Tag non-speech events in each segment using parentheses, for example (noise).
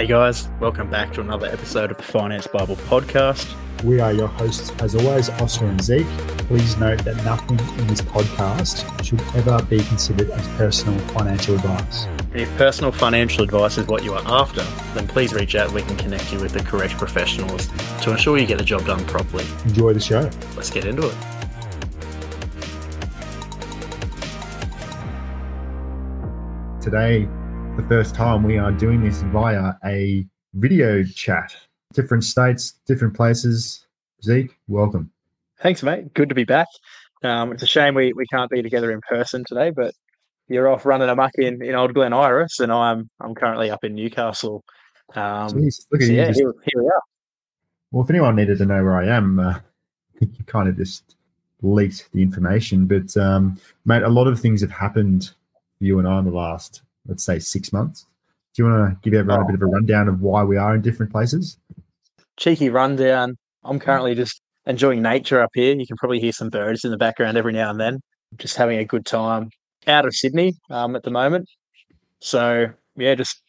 Hey guys, welcome back to another episode of the Finance Bible podcast. We are your hosts, as always, Oscar and Zeke. Please note that nothing in this podcast should ever be considered as personal financial advice. And if personal financial advice is what you are after, then please reach out we can connect you with the correct professionals to ensure you get the job done properly. Enjoy the show. Let's get into it. Today, the first time we are doing this via a video chat. Different states, different places. Zeke, welcome. Thanks, mate. Good to be back. Um, it's a shame we, we can't be together in person today, but you're off running amok in, in Old Glen Iris, and I'm I'm currently up in Newcastle. Um, Jeez, look at so you. Yeah, just, here, here, we are. Well, if anyone needed to know where I am, uh, (laughs) you kind of just leaked the information. But um, mate, a lot of things have happened for you and I in the last let's say six months. Do you want to give everyone a bit of a rundown of why we are in different places? Cheeky rundown. I'm currently just enjoying nature up here. You can probably hear some birds in the background every now and then. Just having a good time out of Sydney um, at the moment. So yeah, just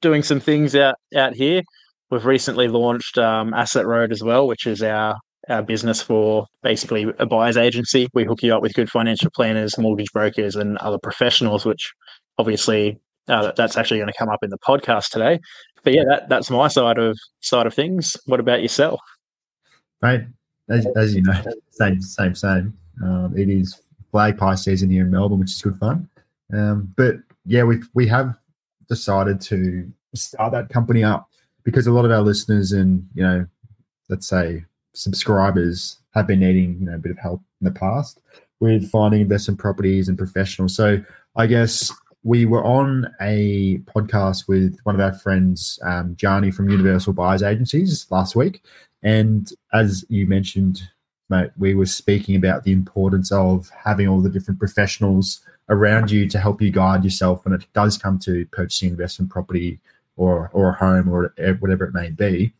doing some things out out here. We've recently launched um, Asset Road as well, which is our our business for basically a buyer's agency. We hook you up with good financial planners, mortgage brokers, and other professionals, which obviously uh, that's actually going to come up in the podcast today. But yeah, that, that's my side of side of things. What about yourself? Right, as, as you know, same same same. Um, it is flag pie season here in Melbourne, which is good fun. Um, but yeah, we we have decided to start that company up because a lot of our listeners and you know, let's say subscribers have been needing you know a bit of help in the past with finding investment properties and professionals. So I guess we were on a podcast with one of our friends, um, Jani from Universal Buyers Agencies last week. And as you mentioned, mate, we were speaking about the importance of having all the different professionals around you to help you guide yourself when it does come to purchasing investment property or, or a home or whatever it may be.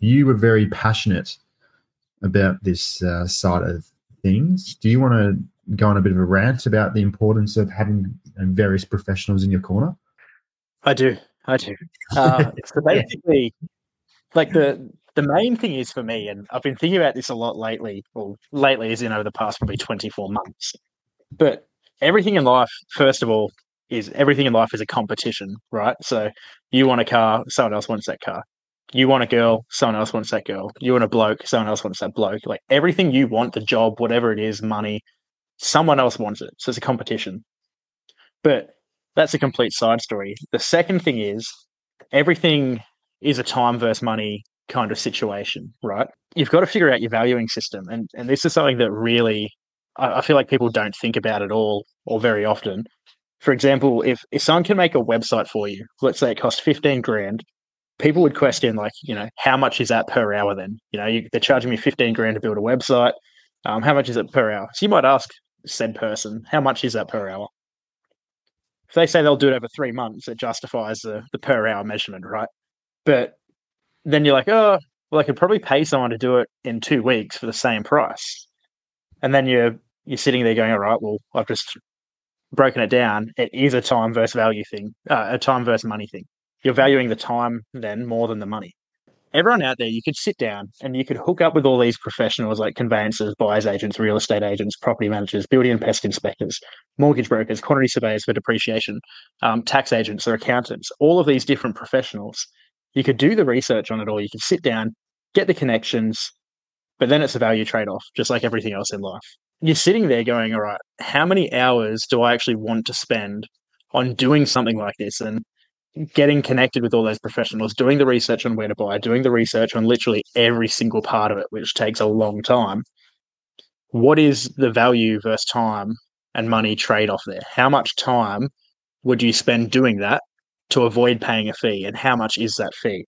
You were very passionate about this uh, side of things. Do you want to go on a bit of a rant about the importance of having various professionals in your corner? I do. I do. (laughs) Uh, so basically, like the the main thing is for me, and I've been thinking about this a lot lately. Well, lately, as in over the past probably twenty four months. But everything in life, first of all, is everything in life is a competition, right? So you want a car, someone else wants that car. You want a girl, someone else wants that girl. You want a bloke, someone else wants that bloke. Like everything you want, the job, whatever it is, money, someone else wants it. So it's a competition. But that's a complete side story. The second thing is everything is a time versus money kind of situation, right? You've got to figure out your valuing system. And and this is something that really I, I feel like people don't think about at all or very often. For example, if, if someone can make a website for you, let's say it costs 15 grand, people would question like, you know, how much is that per hour then? You know, you, they're charging me 15 grand to build a website. Um, how much is it per hour? So you might ask, said person, how much is that per hour? If they say they'll do it over three months, it justifies the, the per hour measurement, right? But then you're like, oh, well, I could probably pay someone to do it in two weeks for the same price. And then you're you're sitting there going, all right, well, I've just broken it down. It is a time versus value thing, uh, a time versus money thing. You're valuing the time then more than the money everyone out there, you could sit down and you could hook up with all these professionals like conveyancers, buyers agents, real estate agents, property managers, building and pest inspectors, mortgage brokers, quantity surveyors for depreciation, um, tax agents or accountants, all of these different professionals. You could do the research on it all. You could sit down, get the connections, but then it's a value trade off, just like everything else in life. You're sitting there going, all right, how many hours do I actually want to spend on doing something like this? And getting connected with all those professionals, doing the research on where to buy, doing the research on literally every single part of it, which takes a long time. What is the value versus time and money trade off there? How much time would you spend doing that to avoid paying a fee? And how much is that fee?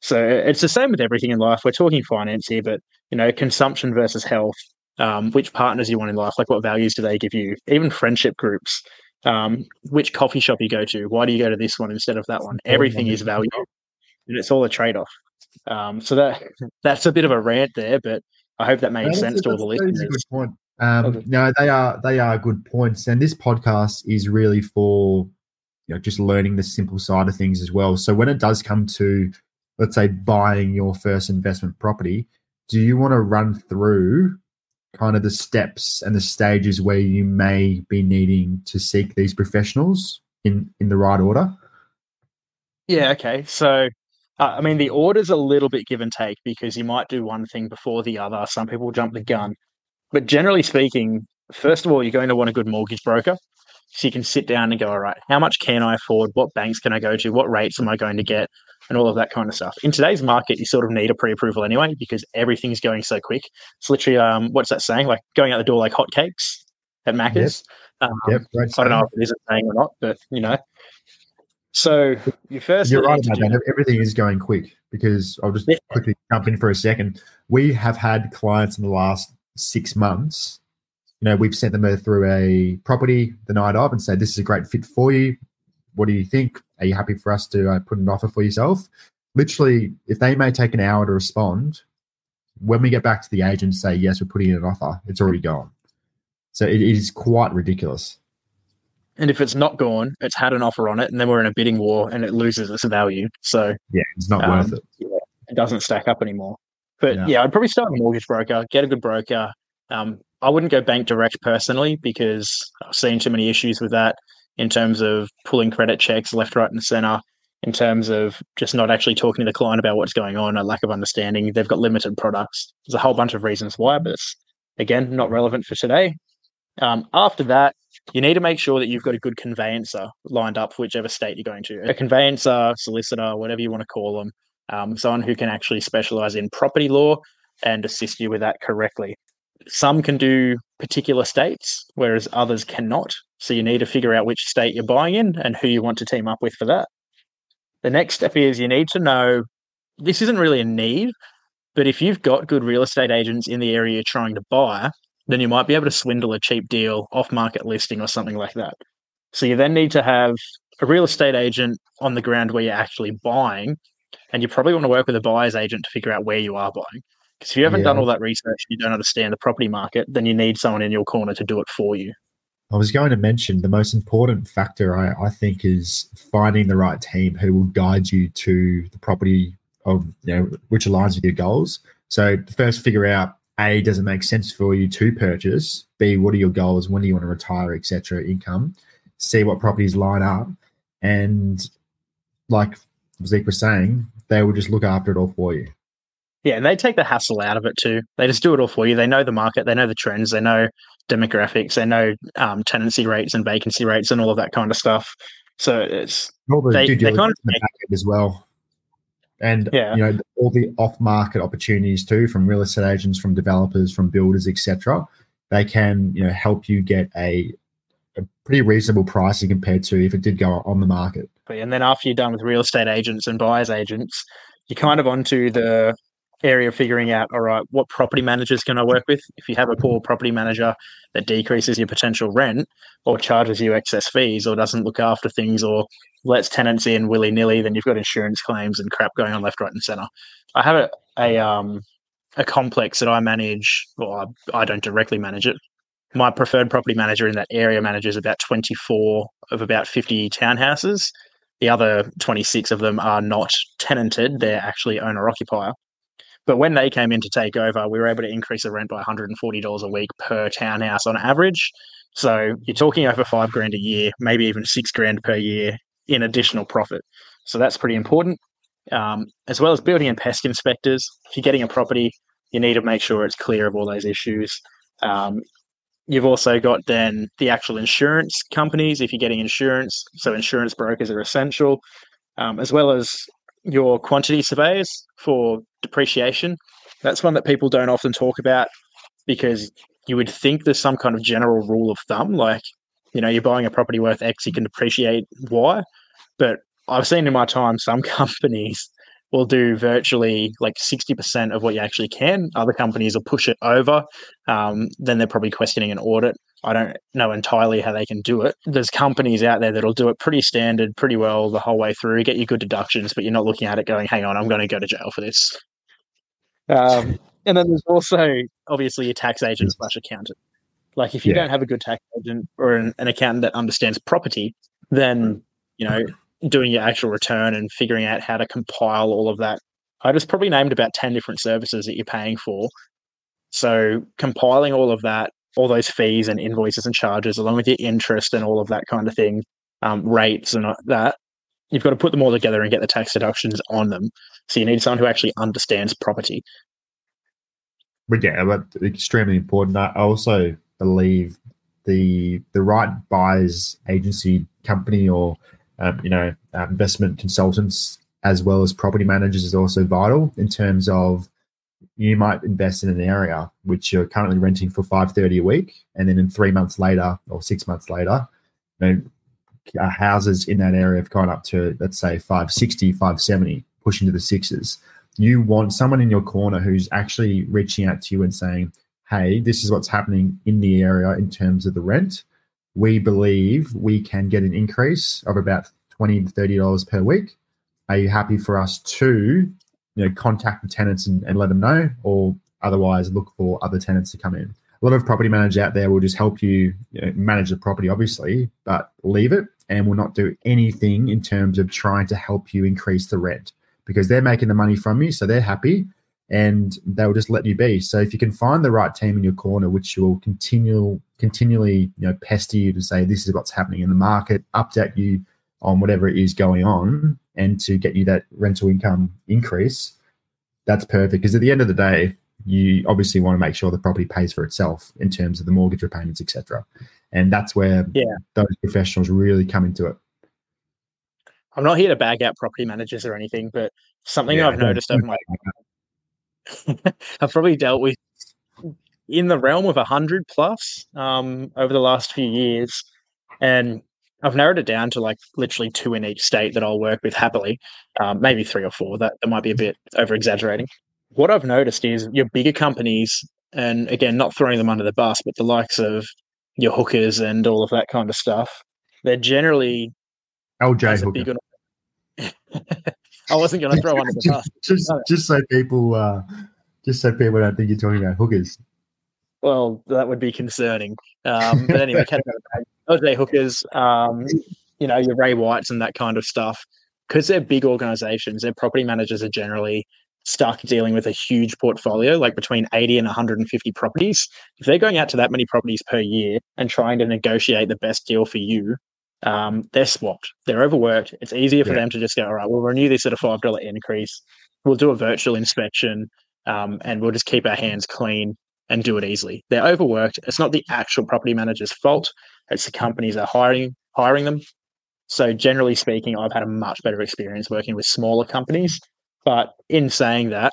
So it's the same with everything in life. We're talking finance here, but you know, consumption versus health, um, which partners you want in life, like what values do they give you? Even friendship groups um, which coffee shop you go to. Why do you go to this one instead of that one? Everything is value, and it's all a trade off. Um, so that (laughs) that's a bit of a rant there, but I hope that makes sense to all the listeners. a good point. Um. No, they are they are good points, and this podcast is really for you know just learning the simple side of things as well. So when it does come to let's say buying your first investment property, do you want to run through kind of the steps and the stages where you may be needing to seek these professionals in in the right order? Yeah, okay. So uh, I mean, the order's a little bit give and take because you might do one thing before the other. Some people jump the gun. But generally speaking, first of all, you're going to want a good mortgage broker. So you can sit down and go, all right, how much can I afford? What banks can I go to? What rates am I going to get? And all of that kind of stuff. In today's market, you sort of need a pre approval anyway because everything's going so quick. It's literally, um, what's that saying? Like going out the door like hotcakes at Macca's. Yep. Um, yep, I don't know if it is a saying or not, but you know, so you first you're right about that. Everything is going quick because I'll just yeah. quickly jump in for a second. We have had clients in the last six months. You know, we've sent them through a property the night of and said, "This is a great fit for you. What do you think? Are you happy for us to uh, put an offer for yourself?" Literally, if they may take an hour to respond, when we get back to the agent and say yes, we're putting in an offer, it's already gone. So it is quite ridiculous. And if it's not gone, it's had an offer on it, and then we're in a bidding war, and it loses its value. So yeah, it's not um, worth it. Yeah, it doesn't stack up anymore. But yeah. yeah, I'd probably start a mortgage broker, get a good broker. Um, I wouldn't go bank direct personally because I've seen too many issues with that in terms of pulling credit checks left, right, and center. In terms of just not actually talking to the client about what's going on, a lack of understanding. They've got limited products. There's a whole bunch of reasons why, but it's again not relevant for today. Um, after that, you need to make sure that you've got a good conveyancer lined up for whichever state you're going to. A conveyancer, solicitor, whatever you want to call them, um, someone who can actually specialize in property law and assist you with that correctly. Some can do particular states, whereas others cannot. So you need to figure out which state you're buying in and who you want to team up with for that. The next step is you need to know this isn't really a need, but if you've got good real estate agents in the area you're trying to buy, then you might be able to swindle a cheap deal off market listing or something like that. So you then need to have a real estate agent on the ground where you're actually buying, and you probably want to work with a buyer's agent to figure out where you are buying. Because if you haven't yeah. done all that research, you don't understand the property market, then you need someone in your corner to do it for you. I was going to mention the most important factor I, I think is finding the right team who will guide you to the property of you know which aligns with your goals. So first figure out a, does it make sense for you to purchase? B, what are your goals? When do you want to retire, etc. Income. See what properties line up. And like Zeke was saying, they will just look after it all for you. Yeah, and they take the hassle out of it too. They just do it all for you. They know the market, they know the trends, they know demographics, they know um, tenancy rates and vacancy rates and all of that kind of stuff. So it's all the they, they kind of make, as well and yeah. you know all the off-market opportunities too from real estate agents from developers from builders etc they can you know help you get a, a pretty reasonable pricing compared to if it did go on the market and then after you're done with real estate agents and buyers agents you're kind of onto the area of figuring out all right what property managers can i work with if you have a poor property manager that decreases your potential rent or charges you excess fees or doesn't look after things or lets tenants in willy nilly, then you've got insurance claims and crap going on left, right, and center. I have a, a um a complex that I manage. Well, I, I don't directly manage it. My preferred property manager in that area manages about 24 of about 50 townhouses. The other 26 of them are not tenanted; they're actually owner occupier. But when they came in to take over, we were able to increase the rent by $140 a week per townhouse on average. So you're talking over five grand a year, maybe even six grand per year in additional profit. So that's pretty important. Um, as well as building and pest inspectors. If you're getting a property, you need to make sure it's clear of all those issues. Um, you've also got then the actual insurance companies if you're getting insurance. So insurance brokers are essential, um, as well as your quantity surveyors for depreciation. That's one that people don't often talk about because you would think there's some kind of general rule of thumb, like you know, you're buying a property worth X, you can depreciate Y. But I've seen in my time some (laughs) companies will do virtually like 60% of what you actually can. Other companies will push it over. Um, then they're probably questioning an audit. I don't know entirely how they can do it. There's companies out there that'll do it pretty standard, pretty well the whole way through, get you good deductions, but you're not looking at it going, hang on, I'm going to go to jail for this. Um, and then there's also obviously your tax agent slash accountant. Like if you yeah. don't have a good tax agent or an, an accountant that understands property, then you know, doing your actual return and figuring out how to compile all of that. I just probably named about 10 different services that you're paying for. So compiling all of that, all those fees and invoices and charges, along with your interest and all of that kind of thing, um, rates and that, you've got to put them all together and get the tax deductions on them. So you need someone who actually understands property. But yeah, but extremely important. I also believe the the right buyers agency company or um, you know uh, investment consultants as well as property managers is also vital in terms of you might invest in an area which you're currently renting for 530 a week and then in three months later or six months later you know, uh, houses in that area have gone up to let's say 560 570 pushing to the sixes. You want someone in your corner who's actually reaching out to you and saying hey this is what's happening in the area in terms of the rent. We believe we can get an increase of about 20 to 30 dollars per week. Are you happy for us to you know contact the tenants and, and let them know or otherwise look for other tenants to come in a lot of property managers out there will just help you, you know, manage the property, obviously, but leave it and will not do anything in terms of trying to help you increase the rent because they're making the money from you, so they're happy and they'll just let you be. So if you can find the right team in your corner, which will continue continually, you know, pester you to say this is what's happening in the market, update you on whatever it is going on, and to get you that rental income increase, that's perfect. Because at the end of the day, you obviously want to make sure the property pays for itself in terms of the mortgage repayments, etc. And that's where yeah. those professionals really come into it. I'm not here to bag out property managers or anything, but something yeah, I've noticed over my (laughs) I've probably dealt with in the realm of a hundred plus um, over the last few years, and I've narrowed it down to like literally two in each state that I'll work with happily, um, maybe three or four. That that might be a bit over exaggerating what I've noticed is your bigger companies, and again, not throwing them under the bus, but the likes of your hookers and all of that kind of stuff, they're generally LJ Hooker. (laughs) I wasn't going to throw under the (laughs) bus. just, just so people, uh, just so people don't think you're talking about hookers. Well, that would be concerning. Um, but anyway, (laughs) LJ hookers, um, you know, your Ray Whites and that kind of stuff, because they're big organizations, their property managers are generally stuck dealing with a huge portfolio, like between 80 and 150 properties, if they're going out to that many properties per year and trying to negotiate the best deal for you, um, they're swapped. They're overworked. It's easier for yeah. them to just go, all right, we'll renew this at a $5 increase. We'll do a virtual inspection um, and we'll just keep our hands clean and do it easily. They're overworked. It's not the actual property manager's fault. It's the companies that are hiring hiring them. So generally speaking, I've had a much better experience working with smaller companies but in saying that,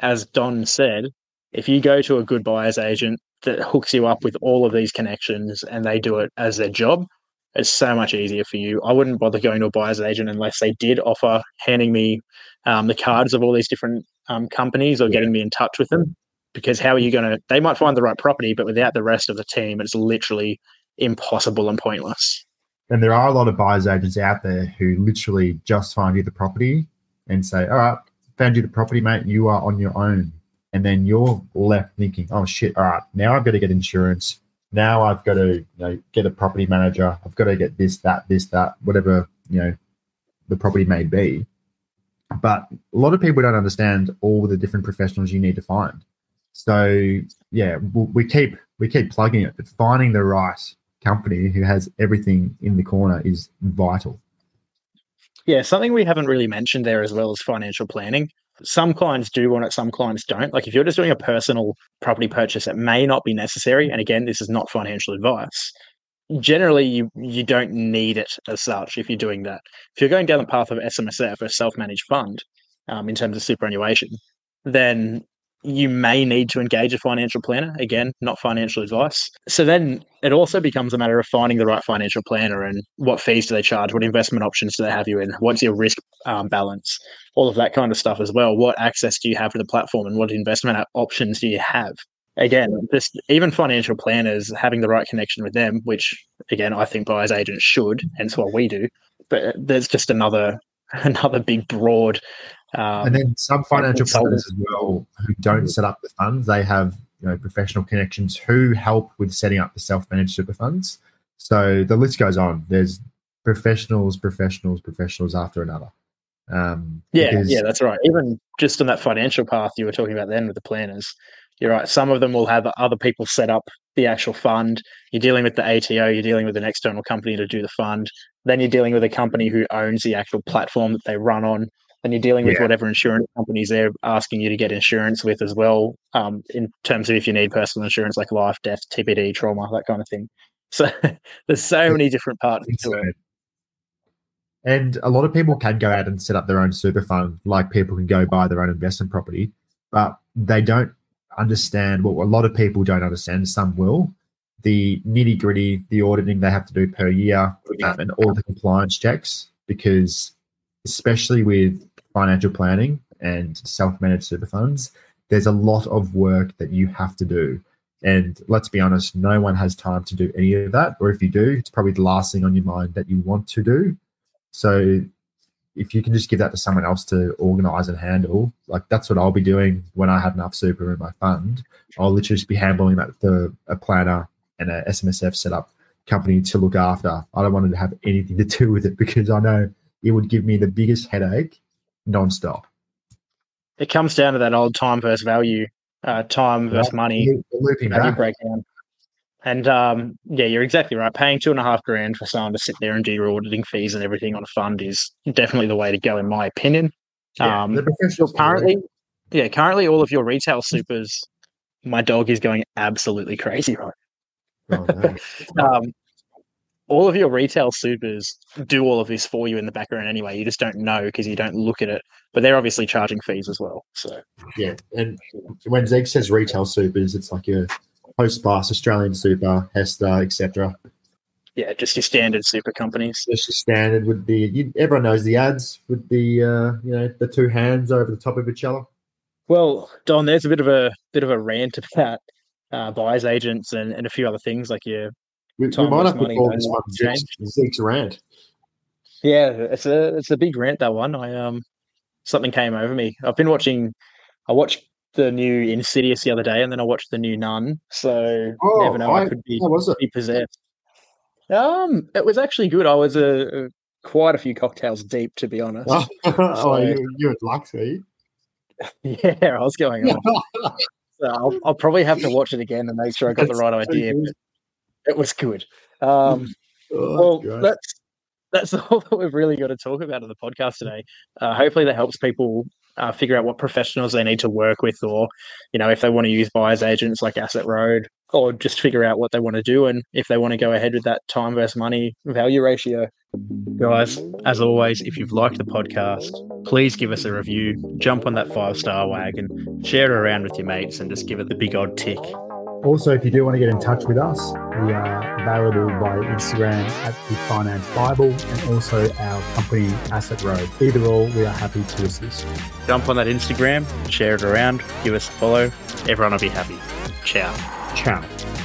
as Don said, if you go to a good buyer's agent that hooks you up with all of these connections and they do it as their job, it's so much easier for you. I wouldn't bother going to a buyer's agent unless they did offer handing me um, the cards of all these different um, companies or yeah. getting me in touch with them. Because how are you going to? They might find the right property, but without the rest of the team, it's literally impossible and pointless. And there are a lot of buyer's agents out there who literally just find you the property and say, all right, found you the property, mate. You are on your own. And then you're left thinking, oh shit, all right, now I've got to get insurance. Now I've got to you know, get a property manager. I've got to get this, that, this, that, whatever, you know, the property may be. But a lot of people don't understand all the different professionals you need to find. So yeah, we keep we keep plugging it, but finding the right company who has everything in the corner is vital. Yeah, something we haven't really mentioned there as well as financial planning. Some clients do want it, some clients don't. Like if you're just doing a personal property purchase, it may not be necessary. And again, this is not financial advice. Generally, you you don't need it as such if you're doing that. If you're going down the path of SMSF, a self-managed fund, um, in terms of superannuation, then you may need to engage a financial planner. Again, not financial advice. So then it also becomes a matter of finding the right financial planner and what fees do they charge? What investment options do they have you in? What's your risk um, balance? All of that kind of stuff as well. What access do you have to the platform and what investment options do you have? Again, just even financial planners having the right connection with them, which again I think buyers agents should, hence what we do. But there's just another (laughs) another big broad um, and then some financial planners as well who don't set up the funds, they have you know professional connections who help with setting up the self-managed super funds. So the list goes on. There's professionals, professionals, professionals after another. Um, yeah, because- yeah, that's right. Even just on that financial path you were talking about then with the planners, you're right. Some of them will have other people set up the actual fund. You're dealing with the ATO, you're dealing with an external company to do the fund. Then you're dealing with a company who owns the actual platform that they run on. Then you're dealing with Yeah. whatever insurance companies they're asking you to get insurance with as well, um, in terms of if you need personal insurance like life, death, TPD, trauma, that kind of thing. (laughs) So there's so many different parts to it. And a lot of people can go out and set up their own super fund, like people can go buy their own investment property, but they don't understand what a lot of people don't understand. Some will the nitty gritty, the auditing they have to do per year, um, and all the compliance checks. Because especially with financial planning and self-managed super funds, there's a lot of work that you have to do. And let's be honest, no one has time to do any of that. Or if you do, it's probably the last thing on your mind that you want to do. So if you can just give that to someone else to organize and handle, like that's what I'll be doing when I have enough super in my fund. I'll literally just be handling that to a planner and a SMSF setup company to look after. I don't want to have anything to do with it because I know it would give me the biggest headache nonstop. It comes down to that old time versus value, uh, time versus money. Looping back. breakdown. And um, yeah, you're exactly right. Paying two and a half grand for someone to sit there and do your auditing fees and everything on a fund is definitely the way to go, in my opinion. Yeah, um, Currently, yeah, currently all of your retail supers, my dog is going absolutely crazy right. Oh. (laughs) Um, all of your retail supers do all of this for you in the background anyway. You just don't know because you don't look at it. But they're obviously charging fees as well. So Yeah, and when Zeke says retail supers, it's like your Hostplus, Australian Super, Hesta, etc. yeah, just your standard super companies. Just standard with the you, everyone knows the ads with the uh, you know the two hands over the top of each other. Well, Don, there's a bit of a bit of a rant about uh, buyers agents and, and a few other things like your We, we might have to call this one Zeke's. Rant. yeah, it's a it's a big rant that one. I um something came over me. I've been watching. I watched the new Insidious the other day, and then I watched the new Nun. So Oh, never know. I, I- could be How was it? be possessed. Um, it was actually good. I was a, a quite a few cocktails deep, to be honest. (laughs) oh, So- you, you're at luck, see? (laughs) Yeah, I was going on. (laughs) So I'll, I'll probably have to watch it again and make sure I got the right idea. But it was good. Um, (laughs) Oh, well, God. that's that's (laughs) all that we've really got to talk about in the podcast today. Uh, hopefully, that helps people uh, figure out what professionals they need to work with, or you know, if they want to use buyers agents like Asset Road, or just figure out what they want to do, and if they want to go ahead with that time versus money value ratio. Guys, as always, if you've liked the podcast, please give us a review, jump on that five star wagon, share it around with your mates, and just give it the big odd tick. Also, if you do want to get in touch with us, we are available by Instagram at the Finance Bible and also our company Asset Road. Either or, we are happy to assist. Jump on that Instagram, share it around, give us a follow. Everyone will be happy. Ciao. Ciao.